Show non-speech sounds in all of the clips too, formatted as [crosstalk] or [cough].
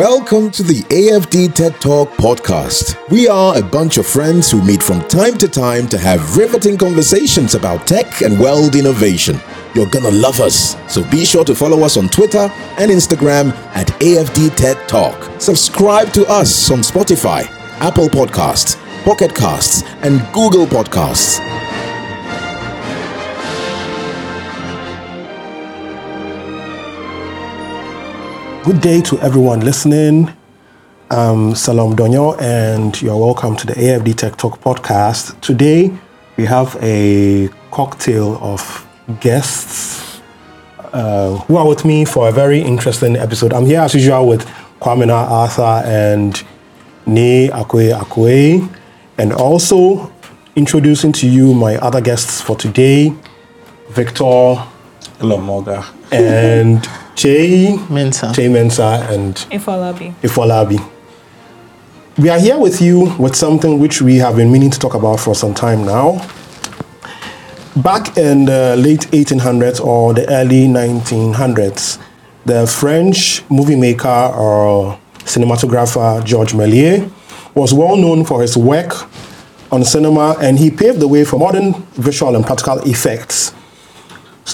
Welcome to the AFD Tech Talk podcast. We are a bunch of friends who meet from time to time to have riveting conversations about tech and world innovation. You're gonna love us, so be sure to follow us on Twitter and Instagram at AFD Tech Talk. Subscribe to us on Spotify, Apple Podcasts, Pocket Casts, and Google Podcasts. Good day to everyone listening. Um, Salam Donyo, and you are welcome to the AFD Tech Talk podcast. Today, we have a cocktail of guests uh, who are with me for a very interesting episode. I'm here as usual with Kwamina Arthur and Ne Akwe Akwe, and also introducing to you my other guests for today, Victor Hello, Moga. and [laughs] Jay Mensa. Jay Mensa and Ifolabi. Ifolabi. We are here with you with something which we have been meaning to talk about for some time now. Back in the late 1800s or the early 1900s, the French movie maker or cinematographer Georges Méliès was well known for his work on cinema and he paved the way for modern visual and practical effects.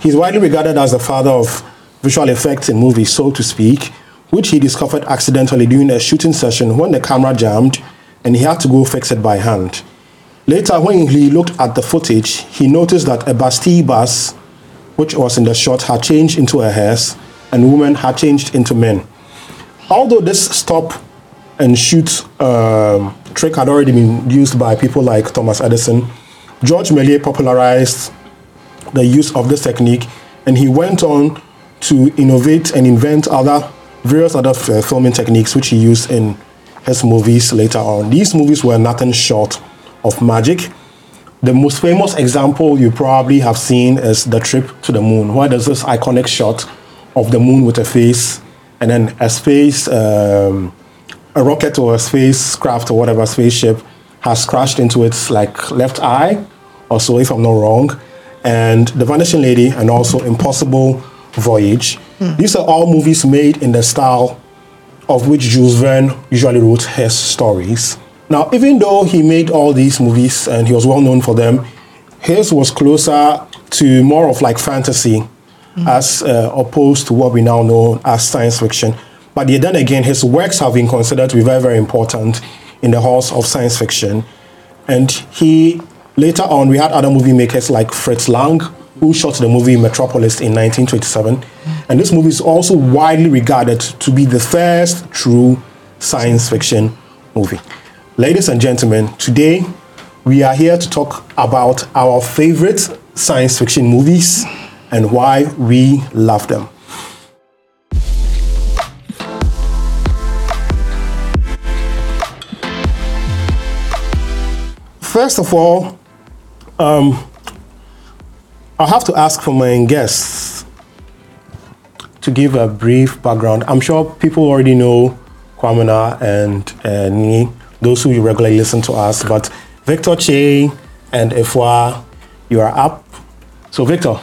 He's widely regarded as the father of visual effects in movies, so to speak, which he discovered accidentally during a shooting session when the camera jammed and he had to go fix it by hand. Later, when he looked at the footage, he noticed that a Bastille bus, which was in the shot, had changed into a hearse and women had changed into men. Although this stop and shoot um, trick had already been used by people like Thomas Edison, George Méliès popularized the use of this technique and he went on to innovate and invent other various other uh, filming techniques which he used in his movies later on. These movies were nothing short of magic. The most famous example you probably have seen is the trip to the moon. Where there's this iconic shot of the moon with a face and then a space um, a rocket or a spacecraft or whatever spaceship has crashed into its like left eye? Or so if i'm not wrong. And the vanishing lady and also impossible voyage these are all movies made in the style of which jules verne usually wrote his stories now even though he made all these movies and he was well known for them his was closer to more of like fantasy as uh, opposed to what we now know as science fiction. But then again, his works have been considered to be very, very important in the halls of science fiction. And he, later on, we had other movie makers like Fritz Lang, who shot the movie Metropolis in 1927. And this movie is also widely regarded to be the first true science fiction movie. Ladies and gentlemen, today we are here to talk about our favorite science fiction movies and why we love them. First of all, um, I'll have to ask for my guests to give a brief background. I'm sure people already know Kwamina and uh, Ni, those who regularly listen to us, but Victor Che and Efwa, you are up. So, Victor,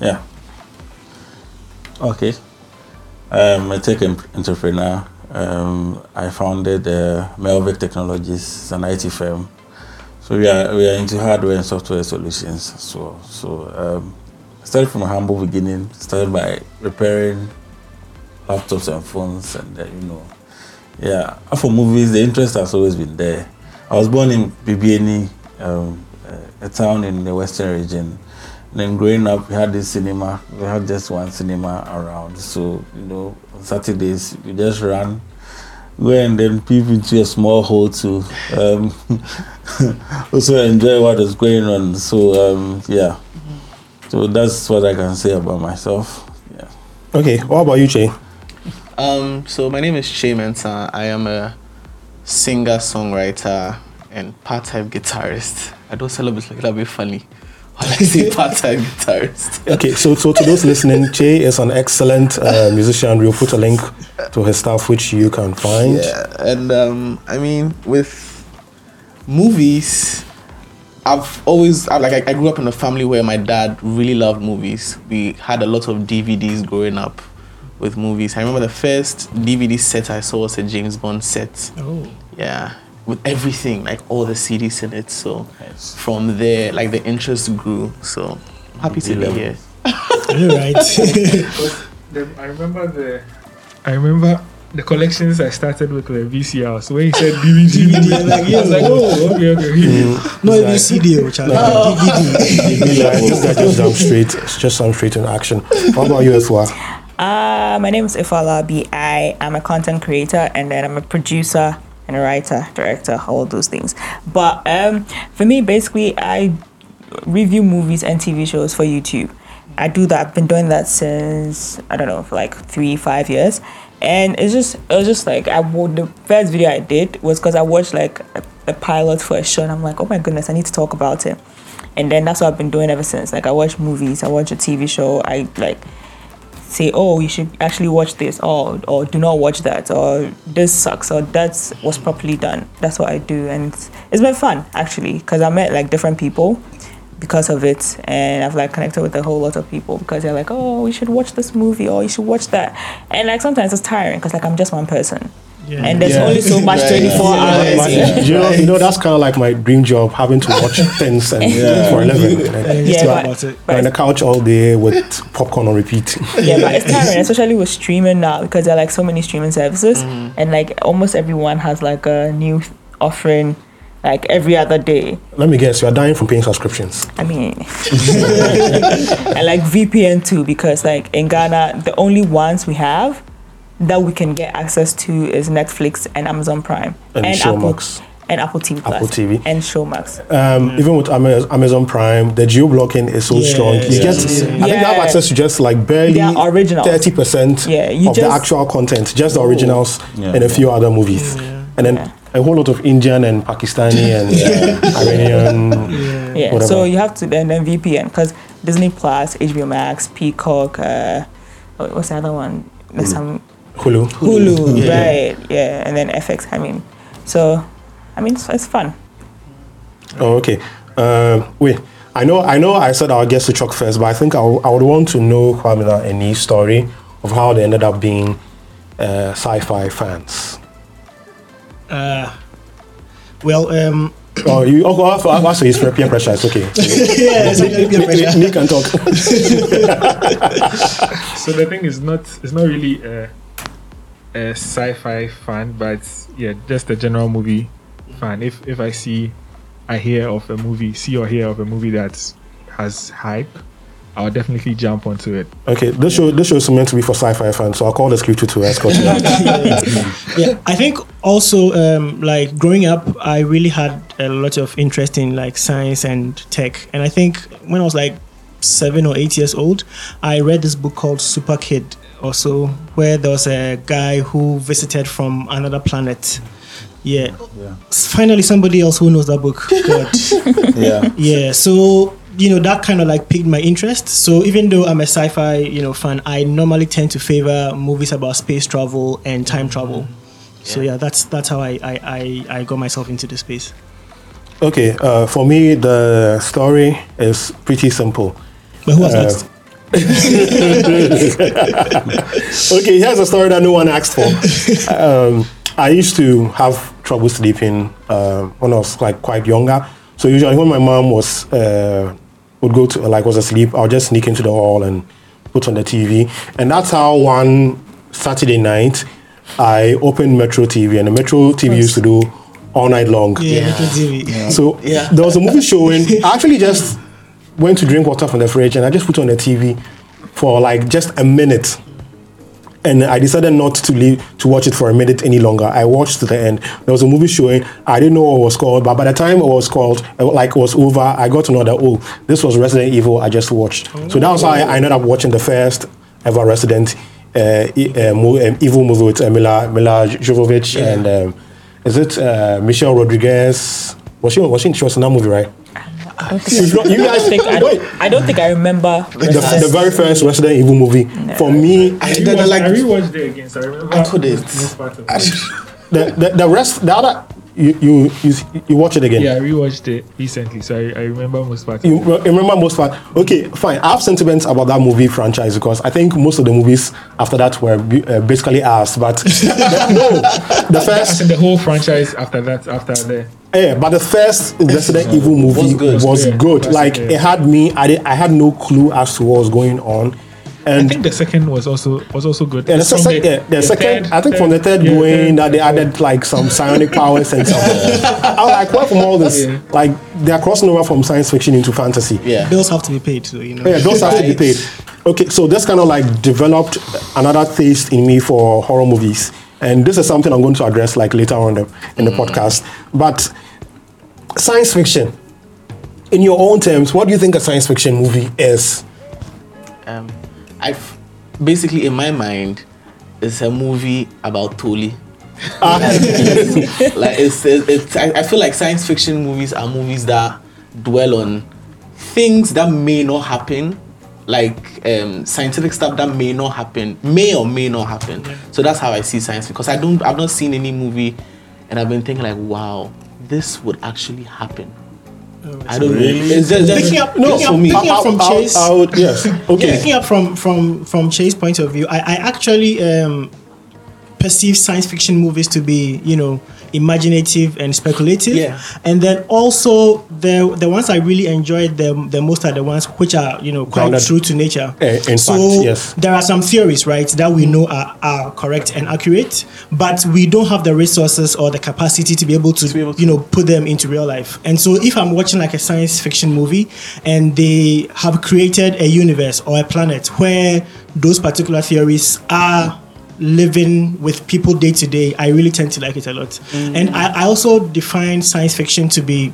Yeah. Okay. I'm a tech entrepreneur. Um, I founded uh, Melvic Technologies, an IT firm. So we are we are into hardware and software solutions. So so um, started from a humble beginning. Started by repairing laptops and phones, and uh, you know, yeah. And For movies, the interest has always been there. I was born in Bibiani, um, a town in the western region. then growing up, we had this cinema. We had just one cinema around. So you know, on Saturdays we just ran, go and then peep into a small hole to um, [laughs] also enjoy what is going on. So um, yeah, so that's what I can say about myself. Yeah. Okay, what about you, Che? Um, so my name is Che Mensah. I am a singer, songwriter, and part-time guitarist. I don't celebrate like that. Be funny. When I say part-time guitarist. Okay, so so to those listening, Che is an excellent uh, musician. We'll put a link to his stuff which you can find. Yeah, and um, I mean with movies, I've always I, like I, I grew up in a family where my dad really loved movies. We had a lot of DVDs growing up with movies. I remember the first DVD set I saw was a James Bond set. Oh. Yeah, with everything, like all the CDs in it. So from there, like the interest grew. So I'm happy to be here. All right. [laughs] The, I remember the. I remember the collections I started with the VCR. So when he said DVD, DVD, [laughs] like, I was like, oh, okay, okay. Not even CD, which I Oh. DVD. Like, this guy just jump straight, just jump straight in action. What about you, Eswa? Uh, my name is Ifala B. I am a content creator and then I'm a producer and a writer, director, all those things. But um, for me, basically, I review movies and TV shows for YouTube. I do that. I've been doing that since I don't know, for like three, five years, and it's just it was just like I wa- the first video I did was because I watched like a, a pilot for a show, and I'm like, oh my goodness, I need to talk about it, and then that's what I've been doing ever since. Like I watch movies, I watch a TV show, I like say, oh, you should actually watch this, or or do not watch that, or this sucks, or that's was properly done. That's what I do, and it's, it's been fun actually, because I met like different people because of it, and I've like connected with a whole lot of people because they're like, oh, you should watch this movie, or you should watch that, and like sometimes it's tiring because like I'm just one person, Yeah. and there's Yeah. only so much 24 hours. But, you, know, you know, that's kind of like my dream job, having to watch [laughs] things and for a living. And Yeah, just talk but- about it. You're on the couch all day with popcorn on repeat. yeah, but it's [laughs] tiring, especially with streaming now because there are like so many streaming services, mm-hmm. and like almost everyone has like a new offering, like every other day. Let me guess, you're dying from paying subscriptions. I mean, [laughs] and like VPN too, because like in Ghana, the only ones we have that we can get access to is Netflix and Amazon Prime And Apple Showmax. and Apple TV Plus Apple TV. and Showmax. Um, Even with Amazon Prime, the geo blocking is so Yeah, strong. You yeah, get, yeah. I think you have access to just like barely Their originals. 30% Yeah, you of the actual content, just the originals Yeah. and a few other movies. And then Yeah. a whole lot of Indian and Pakistani and [laughs] Iranian. Yeah, Whatever. so you have to then then VPN because Disney Plus, HBO Max, Peacock, uh, what's the other one? There's some Hulu. Hulu, [laughs] right? Yeah, and then FX. I mean, so I mean, it's, it's fun. Oh, okay. Um, wait, I know, I know. I said our guest to Chuck first, but I think I, w- I would want to know Kwamina and Nee's story of how they ended up being uh, sci-fi fans. Uh, well, um, [coughs] Oh, you oh, oh, also his peer pressure. It's okay. [laughs] yeah, it's peer pressure. Me can talk. [laughs] So the thing is not it's not really a, a sci-fi fan, but yeah, just a general movie fan. If if I see, I hear of a movie, see or hear of a movie that has hype, I'll definitely jump onto it. Okay, this show this show is meant to be for sci-fi fans, so I'll call the script to escort you. [laughs] yeah, I think also um, like growing up, I really had a lot of interest in like science and tech, and I think when I was like seven or eight years old, I read this book called Super Kid, also where there was a guy who visited from another planet. Yeah, Yeah. finally somebody else who knows that book. [laughs] God. Yeah. yeah so you know that kind of like piqued my interest so even though i'm a sci-fi you know fan i normally tend to favor movies about space travel and time travel so yeah that's that's how i i i, I got myself into the space Okay, uh, for me the story is pretty simple. but who was Uh, next [laughs] okay, here's a story that no one asked for. Um, I used to have trouble sleeping uh, when I was like quite younger. So usually when my mom was uh, would go to like was asleep, I'll just sneak into the hall and put on the TV. And that's how one Saturday night I opened Metro TV, and the Metro TV used to do all night long. yeah, TV. So Yeah. there was a movie showing. I actually just went to drink water from the fridge and I just put on the TV for like just a minute. And I decided not to leave to watch it for a minute any longer. I watched to the end. There was a movie showing. I didn't know what it was called, but by the time it was called, like it was over, I got to know that oh, this was Resident Evil. I just watched. So that was how I, I ended up watching the first ever Resident uh, uh, um, evil movie with uh, Mila Milla Jovovich and um, is it uh, Michelle Rodriguez? Was she was she, she was in that movie, right? I don't You, you guys think I, wait. don't, I don't think I remember. The, the very first Resident Evil movie for me. I, They're rewatched, like- I rewatched it again, so I remember. I couldn't. most part of it. [laughs] The, the, the rest, the other, you you you, you watch it again. Yeah, I rewatched it recently, so I, I remember most parts. You re- remember most part. Okay, fine. I have sentiments about that movie franchise because I think most of the movies after that were be- uh, basically ass. But the, [laughs] no, the As first, in the whole franchise after that, after the yeah, but the first Resident Evil movie Was was good. good. Yeah. Like Yeah. it had me. I did, I had no clue as to what was going on, And I think the second was also was also good. Yeah, the, From sec- yeah, the, second, third- I think from the third yeah, going that they added like some psionic powers and stuff. [laughs] I was like, what from all this? Yeah. Like they are crossing over from science fiction into fantasy. Yeah. Bills have to be paid, so you know. Yeah, those have to be paid. Okay, so this kind of like developed another taste in me for horror movies, and this is something I'm going to address like later on in the, in the podcast. But science fiction, in your own terms, what do you think a science fiction movie is? Um, I basically in my mind, it's a movie about Toli. [laughs] like it's, it's, it's I, I feel like science fiction movies are movies that dwell on things that may not happen like um, scientific stuff that may not happen may or may not happen so that's how i see science because i don't i've not seen any movie and i've been thinking like wow this would actually happen i don't know it's just, just Picking up- no picking up- me picking up from I- I- Chase. I would- yes. [laughs] Yeah, Okay. picking up from from from Chase's point of view, I, I actually um, perceive science fiction movies to be you know imaginative and speculative. Yeah. And then also the the ones I really enjoyed the the most are the ones which are you know quite Grounded. true to nature. Eh, in so fact, yes. there are some theories right that we know are, are correct and accurate, but we don't have the resources or the capacity to be able to, be able to- you know put them into real life. And so if I'm watching like a science fiction movie and they have created a universe or a planet where those particular theories are living with people day to day, I really tend to like it a lot. Mm. And I, I also define science fiction to be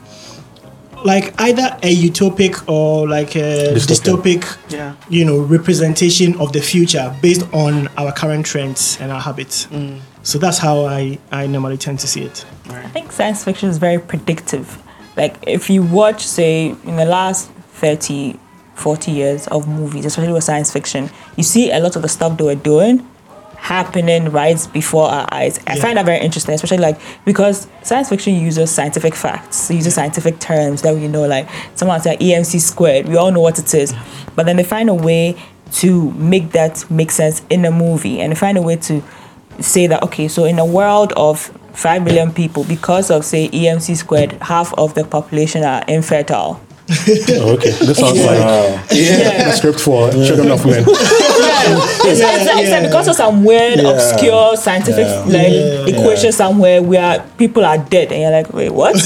like either a utopic or like a Dystopian. dystopic, Yeah. you know, representation of the future based on our current trends and our habits. Mm. So that's how I, I normally tend to see it. I think science fiction is very predictive. Like if you watch, say, in the last 30, 40 years of movies, especially with science fiction, you see a lot of the stuff they were doing happening right before our eyes. I Yeah. find that very interesting, especially like because science fiction uses scientific facts, uses scientific terms that we know, like someone said EMC squared, we all know what it is. But then they find a way to make that make sense in a movie and they find a way to say that okay, so in a world of five million people, because of say EMC squared, half of the population are infertile. [laughs] Oh, okay, this sounds like Yeah. a script for children of men. It's, it's like, it's like because of some weird, Yeah. obscure scientific Yeah. like Yeah. equation somewhere where people are dead, and you're like, wait, what? [laughs]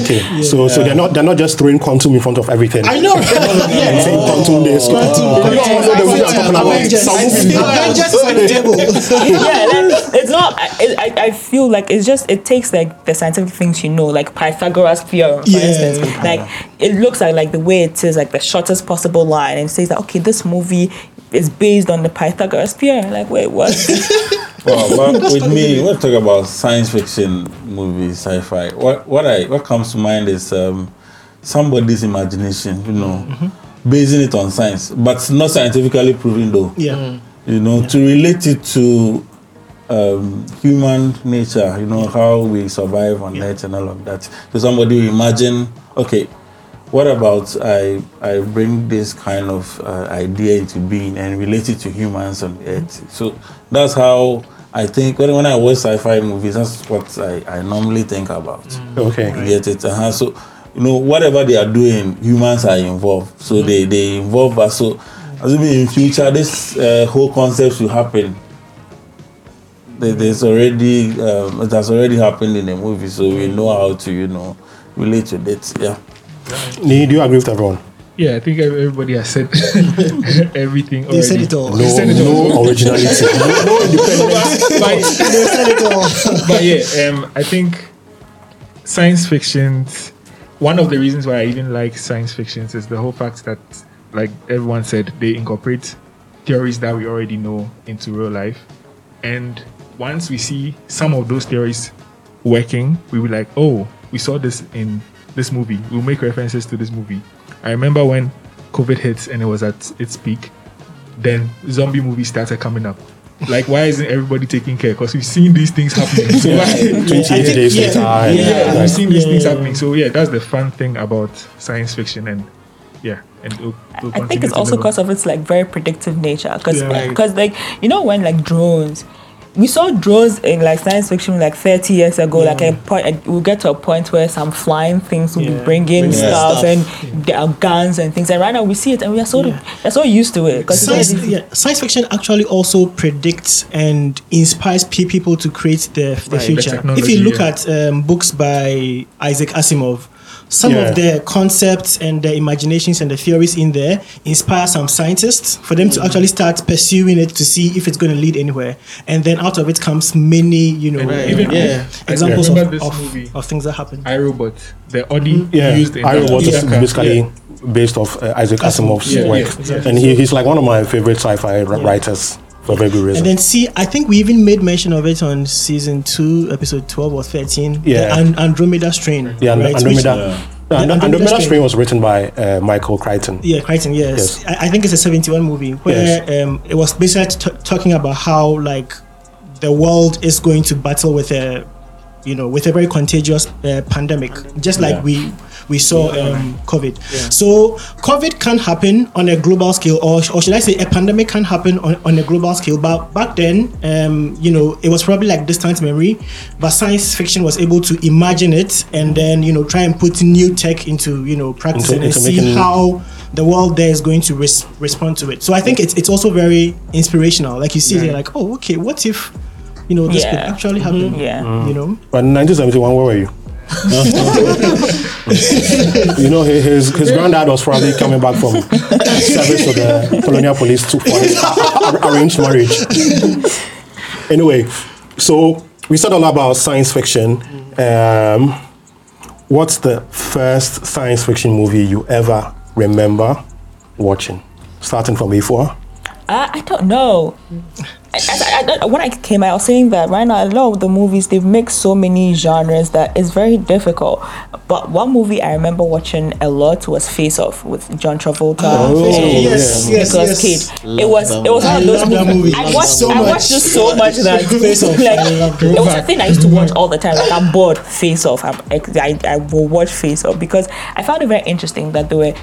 Okay, so so they're not they're not just throwing quantum in front of everything. I know. and [laughs] saying quantum this. Quantum, You know quantum, the movie I'm talking about. Avengers. Some movie- Avengers is on the table. yeah, like, it's not. I, I, I feel like it's just it takes like the scientific things you know, like Pythagoras theorem, for instance. Like it looks like like the way it is, like the shortest possible line, and says that okay, this movie is based on the Pythagoras theorem. Like, wait, what? [laughs] Well, but with me, when I talk about science fiction movies, sci-fi, what what I what comes to mind is um, somebody's imagination. You know, basing it on science, but not scientifically proven though. Yeah. You know, to relate it to um, human nature. You know how we survive on Earth and all of that. So somebody imagine, okay, what about I I bring this kind of uh, idea into being and relate it to humans on Earth. So that's how I think when, when I watch sci-fi movies, that's what I, I normally think about. Okay. You get it? Uh-huh. So you know whatever they are doing, humans are involved. So they they involve us. So assuming in future this uh, whole concept will happen. There- There's already um, it has already happened in the movie, so we know how to you know relate to it. Yeah. Nee, do you agree with everyone? Yeah, I think everybody has said [laughs] everything already. They said it all. No, They said it all. no originality. [laughs] no, no independence. but, They said it all. but yeah, um, I think science fiction. One of the reasons why I even like science fiction is the whole fact that, like everyone said, they incorporate theories that we already know into real life. And once we see some of those theories working, we will like, oh, we saw this in this movie. We'll make references to this movie. I remember when COVID hits and it was at its peak, then zombie movies started coming up. Like, why isn't everybody taking care? Because we've seen these things happening. [laughs] So why? [laughs] 28 days yeah, later. yeah, yeah, like- we've seen these Yeah, things happening. So yeah, that's the fun thing about science fiction, and yeah, and it'll, it'll I think it's also because of its like very predictive nature. Because Yeah. Uh, like you know when like drones, we saw drones in like science fiction like 30 years ago. Like a point, we'll get to a point where some flying things will Yeah. be bringing Bringing stuff, stuff. and there are guns and things. And right now we see it, and we are so we're so used to it. Because Science, yeah, science fiction actually also predicts and inspires people to create the, the Right, the future. if you look yeah. at um, books by Isaac Asimov, some Yeah. of the concepts and the imaginations and the theories in there inspire some scientists for them to actually start pursuing it to see if it's going to lead anywhere. And then out of it comes many, you know, Right. Even- Yeah. examples of, this of, movie. of things that happen. iRobot, the Audi Yeah, used in I Robot is Osaka. basically Yeah. based off uh, Isaac Asimov's Yeah, work, yeah, exactly. and he, he's like one of my favorite sci-fi ri- writers for a very good reason. And then see, I think we even made mention of it on season two, episode twelve or thirteen. Yeah. the An- Andromeda strain. yeah, right? Andromeda. Which- Uh, The And- Andromeda Andromeda Strain. Strain was written by uh, Michael Crichton. yeah, Crichton. Yes, Yes. I, I think it's a seventy-one movie where um, it was basically t- talking about how like the world is going to battle with a, you know, with a very contagious uh, pandemic, just like Yeah. we we saw um, COVID. So COVID can happen on a global scale, or, or should I say, a pandemic can happen on, on a global scale. But back then, um, you know, it was probably like distant memory, but science fiction was able to imagine it and then you know try and put new tech into you know practice Into- and into see how the world there is going to res- respond to it. So I think it's it's also very inspirational. Like you see, they're like, oh, okay, what if you know this could actually happen? Mm-hmm. Yeah. You know. Mm. But in 1971, where were you? [laughs] you know, his his, his granddad was probably coming back from service to the colonial police to for his arranged marriage. Anyway, so we said a lot about science fiction. Um, what's the first science fiction movie you ever remember watching? Starting from A4. I, uh, I don't know. I, I, I, when I came, I was saying that right now a lot of the movies they've mixed so many genres that it's very difficult. But one movie I remember watching a lot was Face Off with John Travolta Oh, yes, yes, Nicolas yes. Cage. It was it was one of those I movies. movie. I watched so I watched just so much that [laughs] Face Off. like it was a thing I used to mm-hmm. watch all the time. Like I'm bored. Face Off. I'm, I I will watch Face Off because I found it very interesting that they were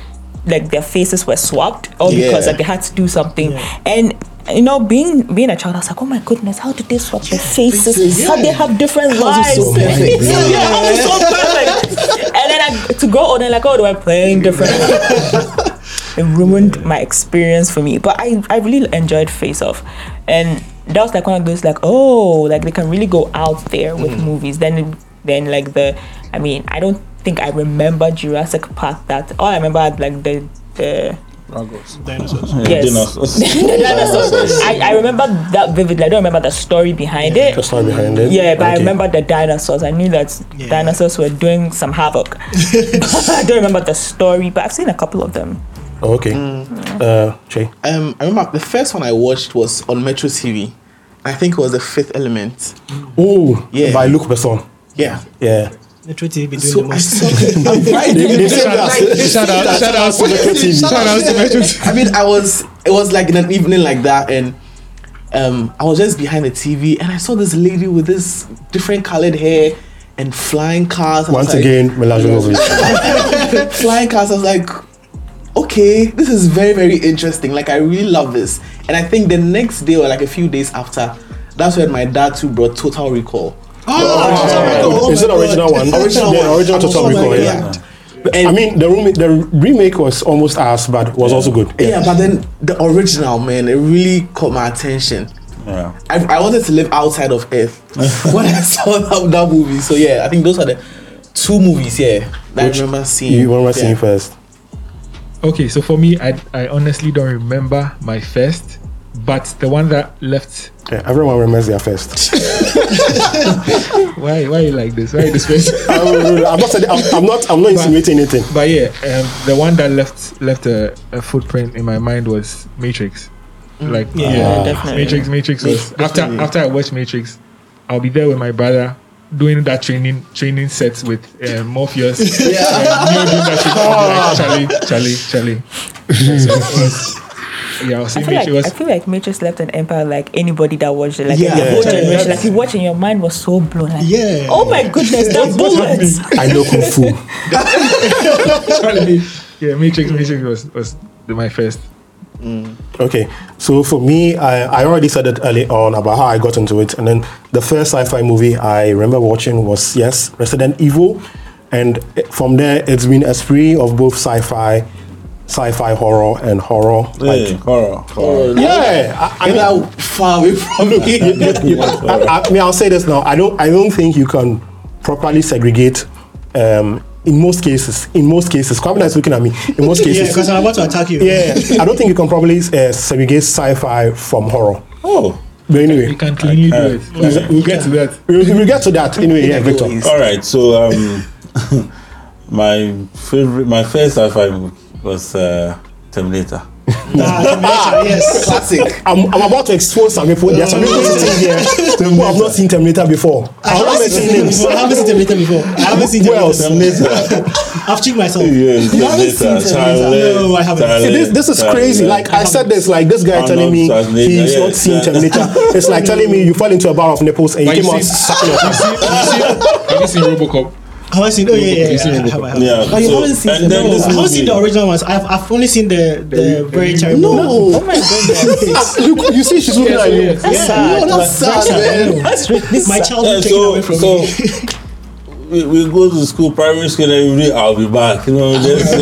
like their faces were swapped all because like they had to do something and you know being being a child i was like oh my goodness how did they swap their faces? How they have different lives? [laughs] So mind-blowing. yeah how is so perfect and then I, to go on and like oh they were playing different. [laughs] It ruined my experience for me but i i really enjoyed face off. And that was like one of those like oh like they can really go out there with movies. Then then like the i mean i don't think i remember jurassic park that all i remember like the the Dinosaurs. Yes. [laughs] dinosaurs. dinosaurs. I, I remember that vividly. I don't remember the story behind The it. The story behind it. Yeah, but I remember the dinosaurs. I knew that Yeah. dinosaurs were doing some havoc. [laughs] I don't remember the story, but I've seen a couple of them. Oh, okay. Uh, Jay. Um, I remember the first one I watched was on Metro TV. I think it was the Fifth Element. Oh, Yeah. by Luc Besson. Yeah. Yeah. Metro TV be doing So the I most. saw. I'm right. They- they saved us. Shout out, shout out, shout out to Metro. I mean, I was. It was like in an evening like that, and um, I was just behind the TV, and I saw this lady with this different colored hair and flying cars. I Once like- again, Milla Jovovich. [laughs] flying cars. I was like, okay, this is very, very interesting. Like, I really love this. And I think the next day or like a few days after, that's when my dad too brought Total Recall. Oh, Is it my God. original one? Original the one. original Total Oh my Recall. Yeah. And I mean, the, rem- the remake was almost as bad. Was also good. yeah, but then the original man, it really caught my attention. Yeah. I, I wanted to live outside of Earth [laughs] when I saw that, that movie. So yeah, I think those are the two movies. Yeah, that Which I remember seeing. You remember yeah. seeing first? Okay, so for me, I I honestly don't remember my first, but the one that left. Yeah, everyone remembers their first. [laughs] Why why you like this? Why this first? [laughs] I'm not. I'm, I'm not. I'm not insinuating anything. But yeah, um, the one that left left a, a footprint in my mind was Matrix. Like Yeah, yeah, definitely. Matrix. Matrix was after after I watched Matrix, I'll be there with my brother doing that training training sets with uh, Morpheus. [laughs] yeah, and Neo doing that shit. I'll like, Charlie, Charlie, Charlie. So it was- yeah, I was I feel, like, Matrix was I feel like Matrix left an empire like anybody that watched it. Like Yeah. the whole Yeah. generation. Like you watch and your mind was so blown. Like, Yeah. Oh my goodness, the bullets. I know kung fu. [laughs] Charlie. Yeah, Matrix. Matrix was was my first. Mm. Okay, so for me, I, I already said it early on about how I got into it, and then the first sci-fi movie I remember watching was yes, Resident Evil, and from there it's been a spree of both sci-fi, sci-fi horror and horror. Hey, horror, horror. yeah, I, I Get mean, out far away from me. I, [laughs] I, I mean, I'll say this now. I don't. I don't think you can properly segregate. Um, in most cases, in most cases, Kwame is looking at me. In most [laughs] cases, Yeah, because I'm about to attack you. yeah, I don't think you can probably uh, segregate sci-fi from horror. Oh, But anyway, we can cleanly do it. We'll, we'll get to that. we'll, we'll get to that anyway. Yeah, Victor. all right. So um, [laughs] my favorite, my first sci-fi movie was uh, Terminator. Nah, Terminator, [laughs] yes. Classic. I'm, I'm about to expose some people. There are some people sitting here [laughs] who have not seen Terminator before. I, haven't seen mentioning it names. before. I haven't seen Terminator before. I haven't seen Terminator. else? Terminator. [laughs] I've checked myself. yes, You haven't seen Terminator. Terminator? No, I haven't. Charlie, See, this, this is Charlie. crazy. Like I said this, like this guy I'm telling me he's yeah, not seen yeah. Terminator. It's like telling me you fell into a bar of nipples and you But came out sucking your You see, you see, have you seen RoboCop? Have I seen? Oh yeah, yeah, You've yeah. seen I Robocop. have, I have. Yeah, Oh, you so- haven't seen? and the- then No, this I haven't seen the original ones. I've, I've only seen the the the- very terrible. No. Oh my god. [laughs] Look, you see, she's looking at you. yes. That's sad. No, that's sad, man. That's My sad. childhood Yeah, taken so away from me. We, we go to school, primary school, and every day I'll be back. You know, just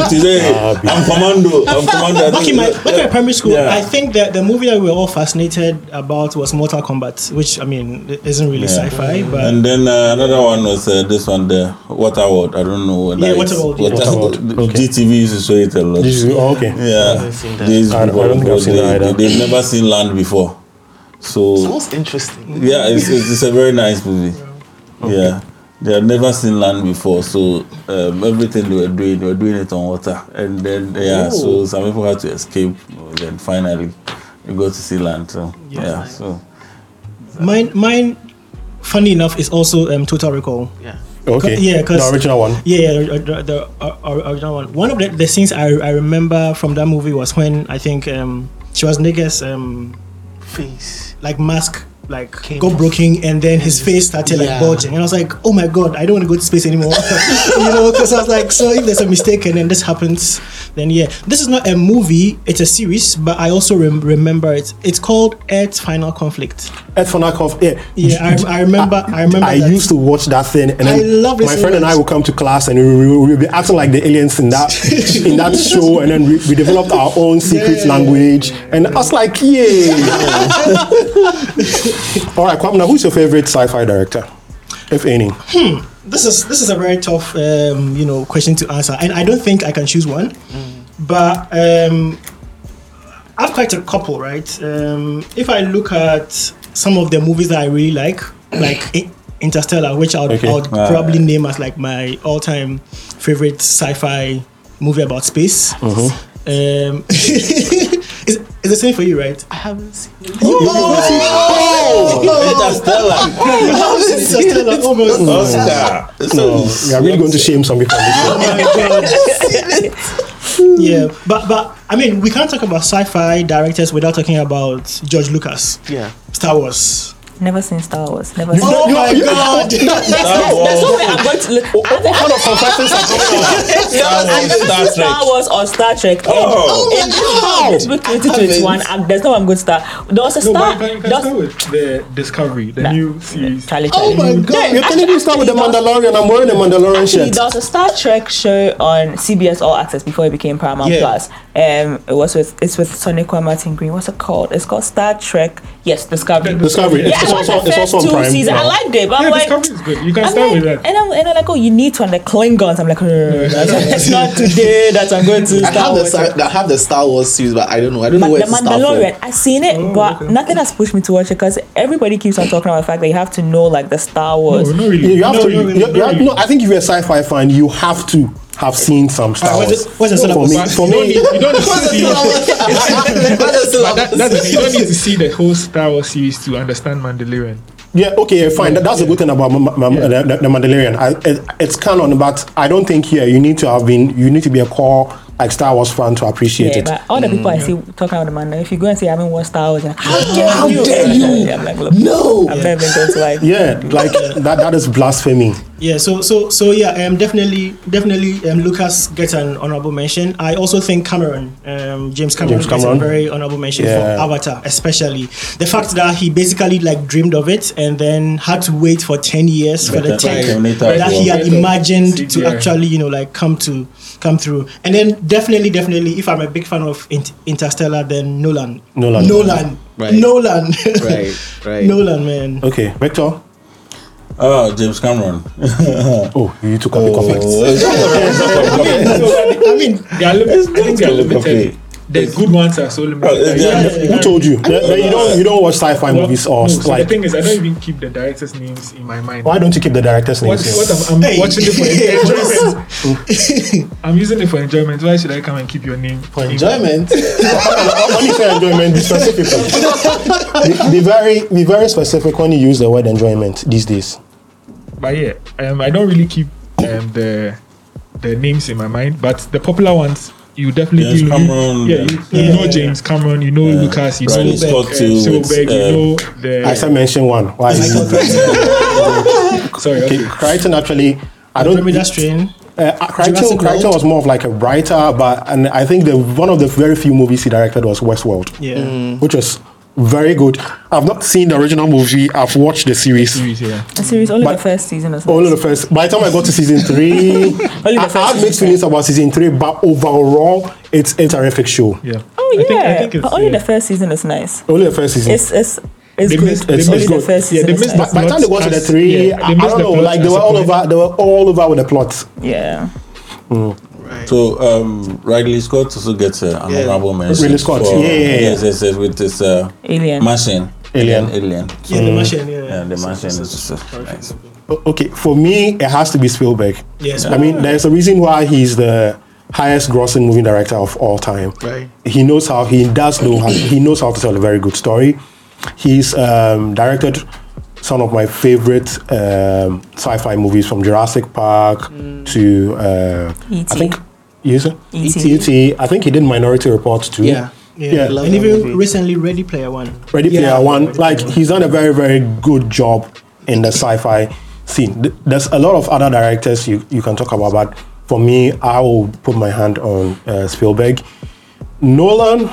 uh, today. I'm commando. I'm commando. Back in my back in my primary school, Yeah. I think that the movie that we were all fascinated about was Mortal Kombat, which I mean it isn't really Yeah. sci-fi, but And then uh, another one was uh, this one, the Waterworld. I don't know. Yeah, like, Waterworld, yeah. Waterworld, okay. GTV used to show it a lot. This is- oh, okay. Yeah, seen that. these I- I don't think I've seen they, that either. they, have never seen land before. So Sounds interesting. yeah, it's, it's, it's a very nice movie. Yeah, they had never seen land before, so um, everything they were doing, they were doing it on water, and then yeah, so some people had to escape. Then finally, you go to see land. So yeah, so mine mine funny enough is also um, Total Recall. Yeah. Okay. Yeah, because the original one. Yeah, yeah, the, the, the uh, original one. One of the, the scenes I, I remember from that movie was when I think um, Schwarzenegger's um, Face. like mask like got broken and then his face started like Yeah. bulging and I was like oh my god I don't want to go to space anymore [laughs] you know because I was like so if there's a mistake and then this happens then yeah this is not a movie it's a series but I also rem- remember it it's called Earth's Final Conflict Ed Fonakov. Yeah. yeah I, I remember I remember I used to watch that thing, and then I love it my so friend and I would come to class, and we we would be acting like the aliens in that [laughs] in that show, and then we, we developed our own secret Yeah. language, and I was like, yay! [laughs] All right, Kwame, now who's your favorite sci-fi director, if any? Hmm. This is this is a very tough um, you know question to answer. And I don't think I can choose one. But um, I've quite a couple right? Um, if I look at some of the movies that I really like [clears throat] like Interstellar which I would, Okay. I would Ah. probably name as like my all-time favorite sci-fi movie about space. Um, [laughs] [laughs] is, is the same for you right I haven't seen it. Interstellar, Interstellar, oh my god Oscar. So We are really going to shame some people. on this show. Oh my god. [laughs] yeah, but but I mean, we can't talk about sci-fi directors without talking about George Lucas, Yeah. Star Wars. Never seen Star Wars. Never You seen. don't- you- you- Star There's Wars, no way I'm going to look. What kind of confessions are coming out? [laughs] Star Wars, Star Star Wars or Star Trek. Oh. in, in 2021, I'm, there's no way I'm going to start. There was a No, star. but can, can start with the Discovery, the Nah. new series. Charlie, Oh my god! You're telling me to start with the Mandalorian. I'm wearing a Mandalorian Actually, shirt. there was a Star Trek show on CBS All Access before it became Paramount Yeah. Plus. Um, it was with it's with Sonequa Martin Green. What's it called? It's called Star Trek. Yes, Discovery. Discovery. Yeah, It's I watched also the it's first also on two Prime. seasons. I now. liked it, but Yeah, I'm like, Discovery is good. You can I'm start like, with that. And I'm, and I'm like, oh, you need to, and the Klingons. I'm like, "Uh, it's not today that I'm going to I have the Wars. Star- I have the Star Wars series, but I don't know. I don't Ma- know where the to start from. Mandalorian, I've seen it, but nothing has pushed me to watch it because everybody keeps on talking about the fact that you have to know like the Star Wars. No, not really. You have No, to. no, you, no, you no, have- no. no, I think if you're a sci-fi fan, you have to have seen some Star Alright, Wars. what's the- what's the for me, for me, you don't need to [laughs] see. [laughs] But that, that's the you don't need to see the whole Star Wars series to understand Mandalorian. Yeah, okay, fine. That, that's a good thing about Ma- Ma- Ma- the, the Mandalorian. I, it, it's canon, but I don't think here you need to have been, you need to be a core like Star Wars fan to appreciate Yeah, it. but all the people I see talking about the man, if you go and say I haven't watched Star Wars, you're like, how dare How you? dare you? I'm like, look, No. I've never been going to like. Yeah, like that, that is blasphemy. Yeah, so so so yeah, um, definitely definitely um, Lucas gets an honorable mention. I also think Cameron, um, James Cameron, James gets a very honorable mention Yeah. for Avatar, especially the fact that he basically like dreamed of it and then had to wait for ten years for the Right. tech that he had imagined to actually you know like come to come through. And then definitely definitely, if I'm a big fan of Interstellar, then Nolan, Nolan. Nolan, Right. Nolan, Right, right. [laughs] Nolan, man. Okay, Victor. Oh, James Cameron. [laughs] Oh, you took copy oh. copy. [laughs] I mean, they are lim- I think they are limited. The good ones are so limited. that you yeah. Who told you? That- that you don't you don't watch sci-fi Well, movies or no, so like? the thing is, I don't even keep the directors' names in my mind. why don't you keep the director's names? what here? I'm, I'm Hey. watching it for enjoyment. [laughs] I'm using it for enjoyment. Why should I come and keep your name? For enjoyment. when you say enjoyment, be specific. be, be very be very specific when you use the word enjoyment these days. But yeah, um, I don't really keep um, the the names in my mind. But the popular ones, you definitely James you, Cameron, yeah, you, you yeah. know James Cameron, you know Lucas, you Ridley know Scott uh, too, with, Spielberg, you uh, know the. I said mention one. Why? [laughs] sorry, okay, okay. Crichton actually. I don't. Andromeda Strain. Uh, Crichton, Crichton was more of like a writer, but and I think the one of the very few movies he directed was Westworld, Yeah. which was very good. I've not seen the original movie. I've watched the series. Series, yeah. The series only But- the first season is Only the first. By the time I got to season three, [laughs] the I, first I had mixed feelings about season three, but overall, it's a terrific show. Yeah. Oh I yeah, think, I think it's, but only yeah. the first season is nice. Only the first season. It's it's it's They good. missed- they It's- only it's the good. first Yeah, they is missed nice. By the time they got to the three, yeah, I, I don't know, like they were all over. They were all over with the plot. Yeah. Mm. So um, Ridley Scott also gets an honorable mention. Ridley Scott, for- yeah, yeah, yeah. Yes, yes, yes, with this uh, Alien. Martian. Alien. Alien. Yeah, the Martian. Yeah. Yeah, the Martian is just uh, nice. Okay, for me, it has to be Spielberg. Yes. I mean, there's a reason why he's the highest grossing movie director of all time. Right. He knows how he does know how he knows how to tell a very good story. He's um, directed some of my favorite um, sci-fi movies from Jurassic Park to uh, E.T.. I think yes, E.T.. E.T. I think he did Minority Report too. Yeah. Yeah, Yeah. And even movie. recently, Ready Player One. Ready Yeah. Player One, like he's done a very very good job in the sci-fi scene. There's a lot of other directors you, you can talk about, but for me, I will put my hand on uh, Spielberg. Nolan,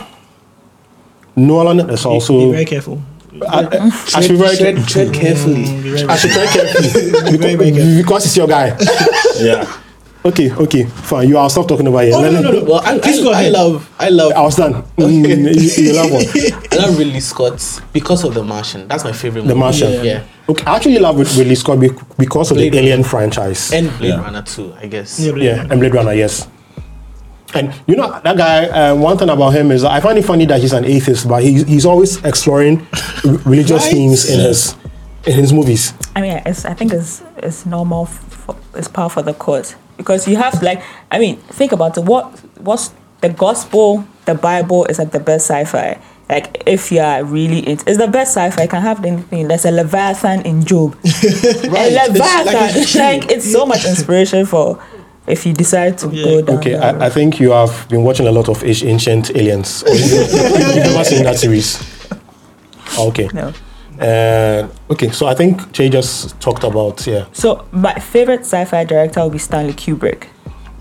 Nolan is Be also. very careful. I, I, I should be very tread, care- tread carefully. Be very, I should tread carefully [laughs] very, very because it's your guy. [laughs] Yeah. Okay, okay, fine. You, I'll stop talking about it. Oh, no, Let no, me- no, no. Well, I, Please I, go I love, I love, I was done. [laughs] Mm, you, you love one. I love Ridley Scott because of The Martian. That's my favorite. The movie. Martian. Yeah. yeah. Okay, I actually love Ridley Scott because of Blade the Runner. Alien franchise. And Blade Yeah. Runner too, I guess. Yeah, Blade Yeah, Runner. and Blade Runner, yes. And you know that guy. Uh, one thing about him is I find it funny that he's an atheist, but he's he's always exploring religious Right. themes in his in his movies. I mean, it's, I think it's it's normal. For, it's par for the course because you have like I mean, think about it. What what's the gospel? The Bible is like the best sci-fi. Like if you are really into, it's the best sci-fi. Can have anything. There's a Leviathan in Job. [laughs] Right. A It's like Leviathan. it's like it's so much inspiration for if you decide to Yeah. go down. Okay, I, I think you have been watching a lot of Ancient- Ancient Aliens. [laughs] You- You've never [laughs] seen that series. Okay. No. Uh, okay, so I think Jay just talked about yeah. So my favorite sci-fi director will be Stanley Kubrick.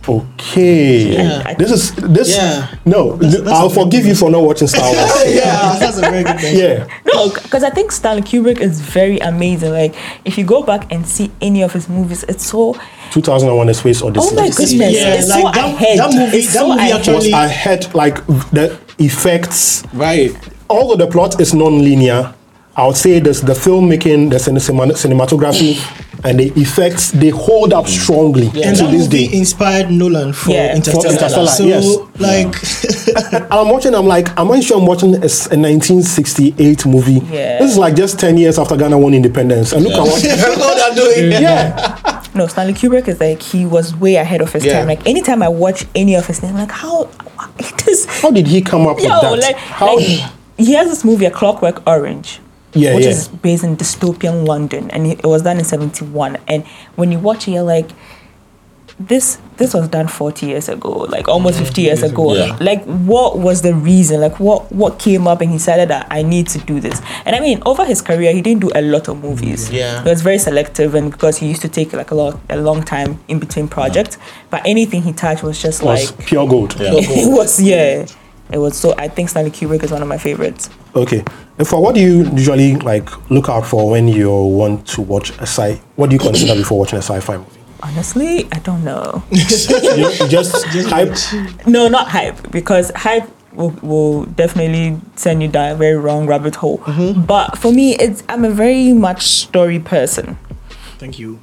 Okay, Yeah. this is this. Yeah. No, I'll forgive you for not watching Star [laughs] Wars. yeah, that's a very good [laughs] mention. yeah. No, because I think Stanley Kubrick is very amazing. Like if you go back and see any of his movies, it's so 2001: A Space Odyssey. oh my goodness, Yeah, it's like so that- ahead. that movie- It's that so movie ahead. actually- was ahead like the effects Right. although the plot is non-linear i would say this the filmmaking the cinema- cinematography mm. and the effects they hold up mm. strongly And to this day inspired Nolan for Yeah. Interstellar. For Interstellar, so, yes. like, and [laughs] i'm watching i'm like I'm i sure i'm watching a 1968 movie Yeah. this is like just 10 years after ghana won independence and look at [laughs] [laughs] what That's what I'm doing. yeah No, Stanley Kubrick is like he was way ahead of his Yeah. time. Like anytime I watch any of his things, I'm like, how this How did he come up with yo, that? like, How? like he has this movie, A Clockwork Orange. Yeah, which yeah. is based in dystopian London, and it was done in '71. And when you watch it, you're like, this this was done 40 years ago, like almost 50 years ago. Yeah. Like, what was the reason? Like, what what came up, and he decided that I need to do this. And I mean, over his career, he didn't do a lot of movies. Yeah. he was very selective, and because he used to take like a lot a long time in between projects, but anything he touched was just was like pure gold. Yeah. [laughs] it was yeah. It was so. I think Stanley Kubrick is one of my favorites. Okay. And for what do you usually like look out for when you want to watch a sci? What do you consider before watching a sci-fi movie? Honestly, I don't know. [laughs] You, you just hype. no, not hype because hype will, will definitely send you down a very wrong rabbit hole. Mm-hmm. But for me, it's I'm a very much story person. Thank you.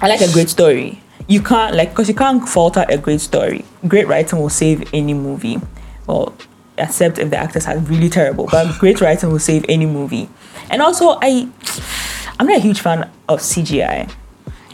I like a great story. You can't like because you can't falter a great story. Great writing will save any movie. Well, except if the actors are really terrible. But great writing will save any movie. And also, I I'm not a huge fan of CGI.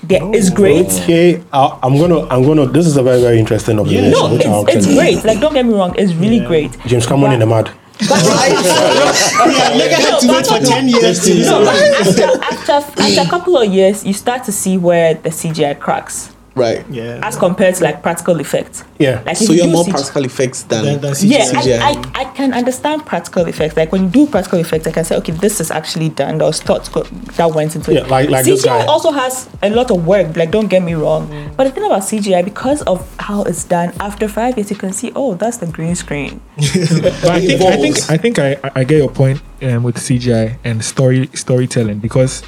Yeah, oh, it's great. Okay, I, I'm gonna, I'm gonna. This is a very, very interesting observation. No, it's, it's great. Like don't get me wrong, it's really great. James Cameron in the mud. [laughs] Yeah, Lega had to wait for 10 years to No, but after, after, after a couple of years, you start to see where the CGI cracks Right. Yeah. as compared to like practical effects. Yeah. Like So you you're more CG practical effects than, Than- than Yeah, CGI. I, I, I can understand practical effects. Like when you do practical effects, I can say, okay, this is actually done. There was thoughts go- that went into Yeah, it. like- like this CGI guy. also has a lot of work. Like, don't get me wrong. But the thing about CGI, because of how it's done, after five years, you can see, oh, that's the green screen. [laughs] But I think I think I think I, I get your point um, with CGI and story storytelling because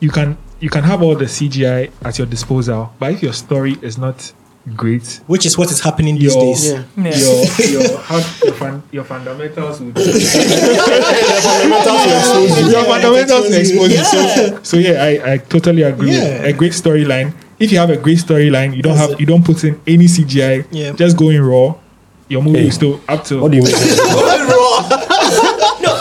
you can you can have all the CGI at your disposal, but if your story is not great, Which is what is happening these your days. Yeah. Yeah. your [laughs] your, how, your, fun, your fundamentals will Fundamentals [laughs] your fundamentals will expose you. So, so yeah, I, I totally agree. Yeah. With a great storyline. If you have a great storyline, you don't That's have it. you don't put in any CGI. Yeah. Just going raw. Your movie Hey. is still up to. What do you mean? [laughs] No,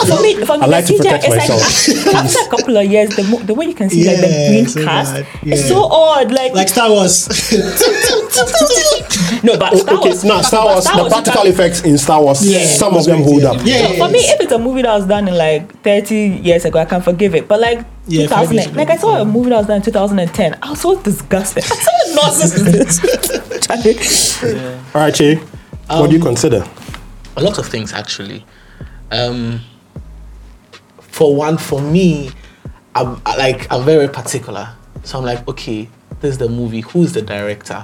for me, for me, I like the to CGI, protect it's like [laughs] after a couple of years, the, mo- the way you can see like the green so cast, bad. it's so odd. Like, Like Star Wars. [laughs] no, but Star okay, Wars, now Star but Wars, Star the Wars, practical can- effects in Star Wars, Yeah, some of them hold up. yeah. No, for me, if it's a movie that was done in like 30 years ago, I can forgive it. But like Yeah, 2000, like I saw a movie that was done in 2010. I was so disgusted. [laughs] I saw what nonsense is. All right, Che, what do you consider? a lot of things actually. Um, for one, for me, I'm like I'm very particular. So I'm like, okay, this is the movie. Who's the director?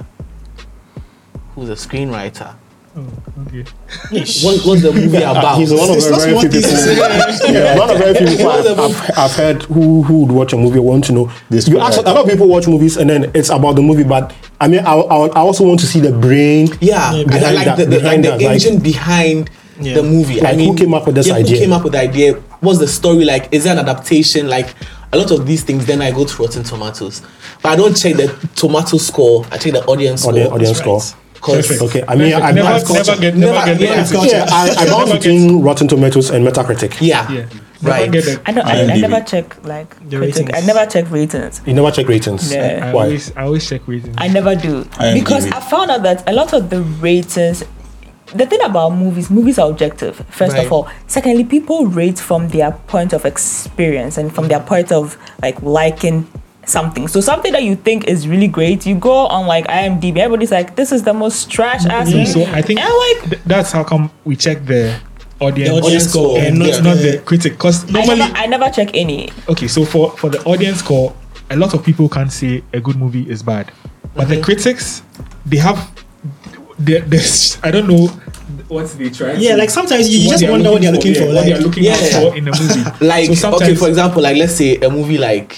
Who's the screenwriter? Oh, okay. [laughs] What was the movie about? He's one of the very few people. things. [laughs] Yeah, one of the very few people I've, I've, I've heard who who would watch a movie I want to know. This you ask a lot of people watch movies and then it's about the movie, but I mean, I, I, I also want to see the brain. Yeah, Yeah, and I like that- the, the, behind like the that, like- engine behind Yeah. the movie. I mean, who came up with this yeah, idea? Who came up with the idea? What's the story like? Is there an adaptation? Like a lot of these things. Then I go to Rotten Tomatoes, but I don't check the tomato score. I check the audience oh, Audience, score. audience score. Cause Okay, I mean, I, never, I've, never get, never, Never- get the yeah. critic. yeah, I, I bounce Never between Rotten Tomatoes and Metacritic. yeah, Yeah. Right. Never I, don't, I, I never check like The critic. ratings. I never check ratings. You never check ratings. Yeah. I Why? always, I always check ratings. I never do IMDb. because I found out that a lot of the ratings. The thing about movies, movies are objective. First Right. of all, secondly, people rate from their point of experience and from their point of like liking something. So something that you think is really great, you go on like IMDb. Everybody's like, "This is the most trash mm-hmm. ass." Yeah, movie." so I think and I'm like, th- that's how come we check the audience, The audience score and not, yeah. not the critic. Because I normally, never, I never check any. okay, so for for the audience score, a lot of people can't say a good movie is bad, but the mm-hmm. critics they have they there's I don't know what they try. Yeah, to- like sometimes you what just wonder what they're looking yeah, for, what they are looking Yeah. for in a movie. [laughs] Like so okay, for example, like let's say a movie like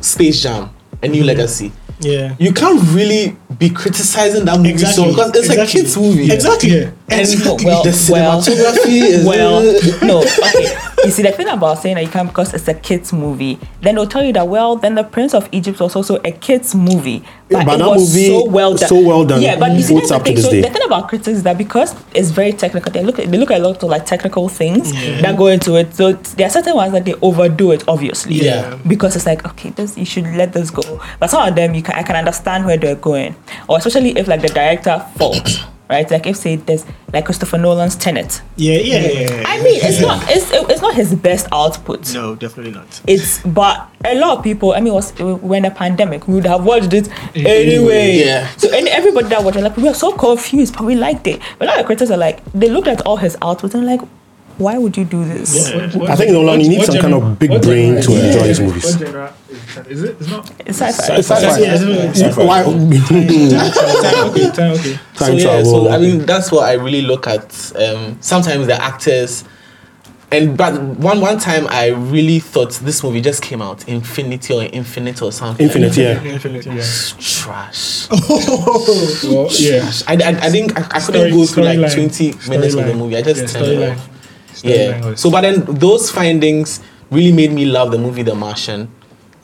Space Jam, A New mm-hmm. Legacy. Yeah. You can't really be criticizing that movie so because it's Exactly. a kids movie. Exactly. Yeah, And well, the well, is well, no, okay. You see, the thing about saying that you can't because it's a kids movie, then they'll tell you that well, then the Prince of Egypt was also a kids movie, Yeah, but it that was movie so well done. so well done Yeah, but you see, that's up the to thing. this So day. the thing about critics is that because it's very technical, they look at, they look at a lot of like technical things that go into it. So there are certain ones that they overdo it, obviously. Yeah. Because it's like okay, this you should let this go. But some of them you can I can understand where they're going, or especially if like the director faults. Right, like if say there's like Christopher Nolan's Tenet, Yeah, yeah, yeah. yeah, I mean, it's not it's it's not his best output. No, definitely not. It's but a lot of people. I mean, it was when a pandemic, we would have watched it anyway. Yeah. So and everybody that watched it, like we were so confused, but we liked it. But now the critics are like, they looked at all his outputs and like, why would you do this? I think Nolan, you need some kind of big brain to enjoy his movies. What genre is it? Is it? It's not. It's sci-fi. It's sci-fi. Yeah, it's- Yeah, Why? Time, okay, time, okay. Time so yeah, travel. so I mean that's what I really look at. Um, sometimes the actors, and but one one time I really thought this movie just came out, Infinity or Infinite or something. Infinite, yeah. Infinite, yeah. Trash. [laughs] Well, yeah. I, I, I think I, I couldn't Story- go through like storyline. twenty minutes of the movie. I just Yeah, turned it off. Storyline Yeah. So, but then those findings really made me love the movie The Martian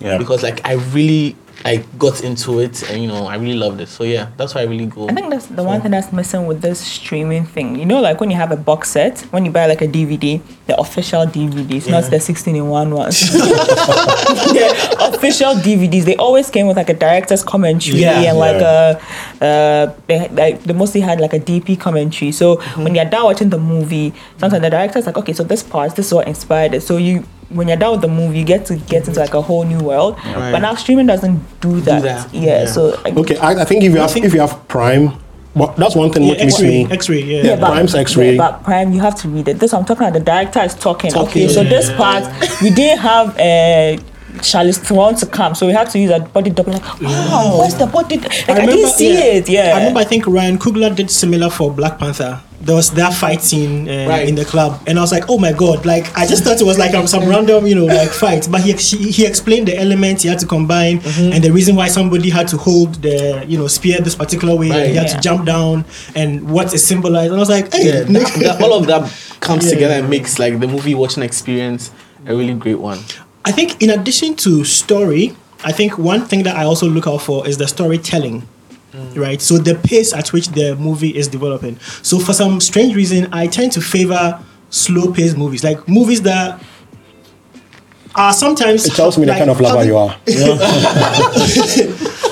Yeah. because like I really I got into it and you know I really loved it. So yeah, that's why I really go. I think that's the one thing that's missing with this streaming thing. You know, like when you have a box set, when you buy like a DVD, the official DVDs, not the 16 in one ones. [laughs] [laughs] the official DVDs, they always came with like a director's commentary Yeah. and like a, uh, they, like, they mostly had like a DP commentary. So when you're done watching the movie, sometimes the director's like, okay, so this part, this is what inspired it. So you, when you're done with the movie, you get to get into like a whole new world. Right. But now streaming doesn't do that. that. Yeah, Yeah. So like, Okay, I, I think if you have if you have Prime, well, that's one thing Yeah, what makes X-ray, me. X-ray, yeah. Yeah, but, Prime's X-ray. yeah, but Prime, you have to read it. This I'm talking about. The director is talking. Talking, okay, so this part we didn't have a. Charlize Theron to come, so we had to use a body double. Like, oh, where's the body? Like, I, didn't see it. Yeah, I remember. I think Ryan Coogler did similar for Black Panther. There was that fight scene uh, Right. in the club, and I was like, "Oh my god!" Like I just thought it was like um, some random, you know, like fight. But he he, he explained the elements he had to combine, Mm-hmm. and the reason why somebody had to hold the you know spear this particular way, and he had Yeah. to jump down, and what it symbolized. And I was like, "Hey, yeah, that, [laughs] that- all of that comes Yeah. together and makes like the movie watching experience a really great one. I think in addition to story, I think one thing that I also look out for is the storytelling. Mm. Right, so the pace at which the movie is developing. So for some strange reason, I tend to favor slow-paced movies, like movies that are sometimes. It tells me the kind of lover you are. [laughs]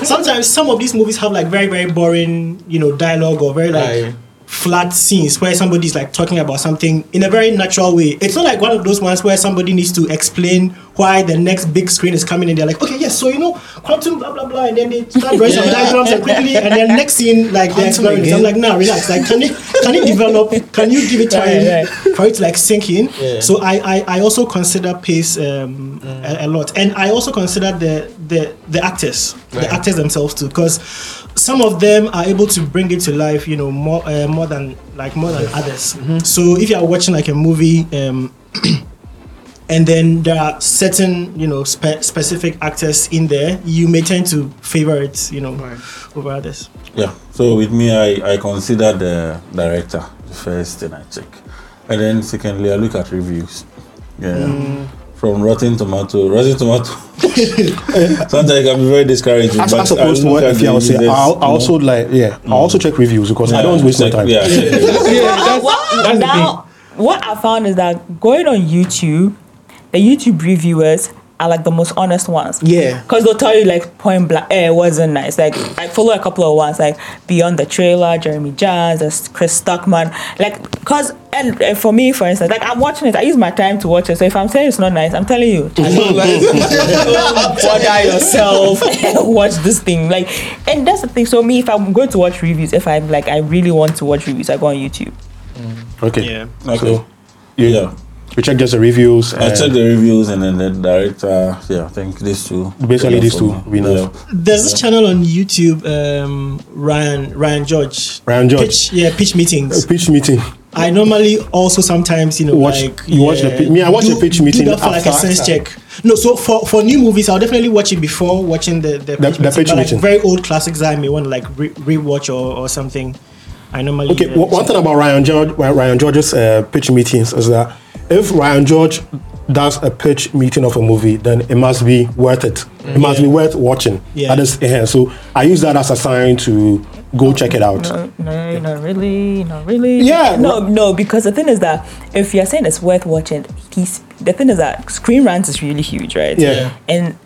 Sometimes some of these movies have like very very boring, you know, dialogue or very like Right. Flat scenes where somebody's like talking about something in a very natural way. It's not like one of those ones where somebody needs to explain why the next big screen is coming and they're like, okay, yes, so you know, quantum blah blah blah, and then they start drawing some diagrams and quickly, and then next scene like they're exploring. I'm like, nah, relax. Like, can it can it develop? Can you give it time Right, right. for it to like sink in? Yeah. So I, I I also consider pace um, a, a lot, and I also consider the the the actors, the actors themselves too, because some of them are able to bring it to life, you know, more uh, more than like more than others. So if you are watching like a movie. Um, [clears throat] And then there are certain, you know, spe- specific actors in there. You may tend to favor it, you know, over others. Yeah. So with me, I, I consider the director the first thing I check, and then secondly I look at reviews. Yeah. From Rotten Tomato, Rotten Tomato. [laughs] Sometimes it can be very discouraging. As, but as opposed I to what at if I would say, I'll, I also know. like, yeah, I also check reviews because I don't waste my time. Yeah, check. [laughs] [laughs] Yeah, that's, that's now, what I found is that going on YouTube, the YouTube reviewers are like the most honest ones. Yeah. Because they'll tell you like point blank, eh, it wasn't nice. Like I follow a couple of ones like Beyond the Trailer, Jeremy Jahns, there's Chris Stuckmann. Like, cause and, and for me, for instance, like I'm watching it, I use my time to watch it. So if I'm saying it's not nice, I'm telling you, [laughs] bother yourself [laughs] watch this thing. Like, and that's the thing. So me, if I'm going to watch reviews, if I'm like I really want to watch reviews, I go on YouTube. Okay. Yeah. Okay. So, you, yeah. You check just the reviews. I and check the reviews and then the director. Yeah, I think these two. Basically Yeah, these for two me. will be. Yeah. There's this channel on YouTube, um, Ryan Ryan George. Ryan George. Pitch, yeah, pitch meetings. pitch meeting. I normally also sometimes you know Watch- like you watch the yeah, pi- me, I watch the pitch meeting do that for like a after- sense check. No, so for for new movies, I'll definitely watch it before watching the the, The- pitch the meeting. pitch but like very old classics that I may want to like re- rewatch or, or something. I normally Okay, uh, one one thing about Ryan George, Ryan George's uh, pitch meetings is that if Ryan George does a pitch meeting of a movie, then it must be worth it. It must be worth watching. Yeah. That is, yeah. So I use that as a sign to go check it out. No, no, not really, not really. Yeah, No, no, because the thing is that if you're saying it's worth watching, he's the thing is that Screen Rant is really huge, right? Yeah. And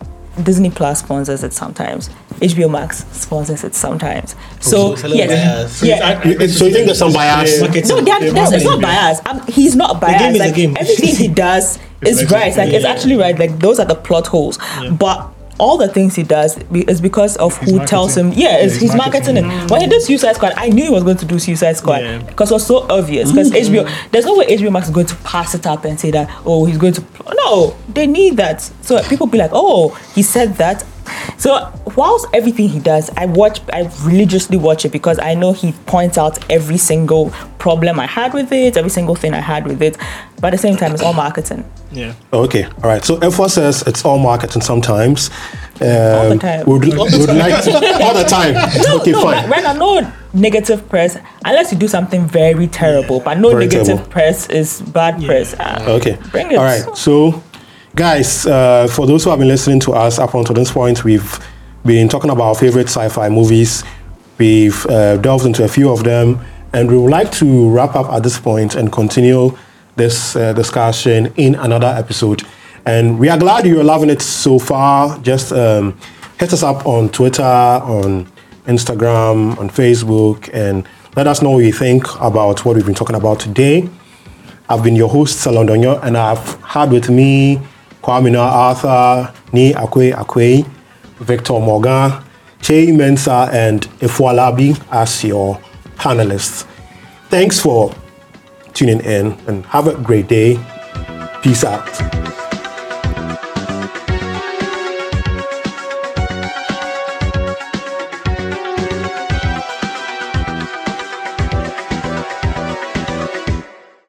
Disney Plus sponsors it sometimes. HBO Max sponsors it sometimes. So so it's a little yes, biased. yeah. You- So you think there's some bias? marketing. No, that, that's, it's not biased. Um, he's not biased. game is the like game. everything he does [laughs] is right. Like it's actually right. Like those are the plot holes. But all the things he does is because of who tells him. marketing. Yeah, he's marketing, marketing. it. When he did Suicide Squad, I knew he was going to do Suicide Squad Yeah. because it was so obvious. Because HBO, there's no way HBO Max is going to pass it up and say that oh he's going to. No, they need that. So people be like, oh, he said that. So whilst everything he does, I watch, I religiously watch it because I know he points out every single problem I had with it, every single thing I had with it. But at the same time, it's all marketing. Yeah. Okay, all right. So F1 says it's all marketing sometimes. Um, All the time. Would, would like to, all the time. okay, no, fine. right now, no negative press unless you do something very terrible. But no Very negative terrible. press is bad press. Ah, Okay. Bring it. All right. So, guys, uh, for those who have been listening to us up until this point, we've been talking about our favorite sci-fi movies. We've uh, delved into a few of them, and we would like to wrap up at this point and continue this uh, discussion in another episode. And we are glad you're loving it so far. Just um, hit us up on Twitter, on Instagram, on Facebook, and let us know what you think about what we've been talking about today. I've been your host, Salondonyo, and I've had with me Kwamina Arthur, Ni Akwe Akwe, Victor Morgan, Che Mensa, and Ifwalabi as your panelists. Thanks for tuning in and have a great day. Peace out.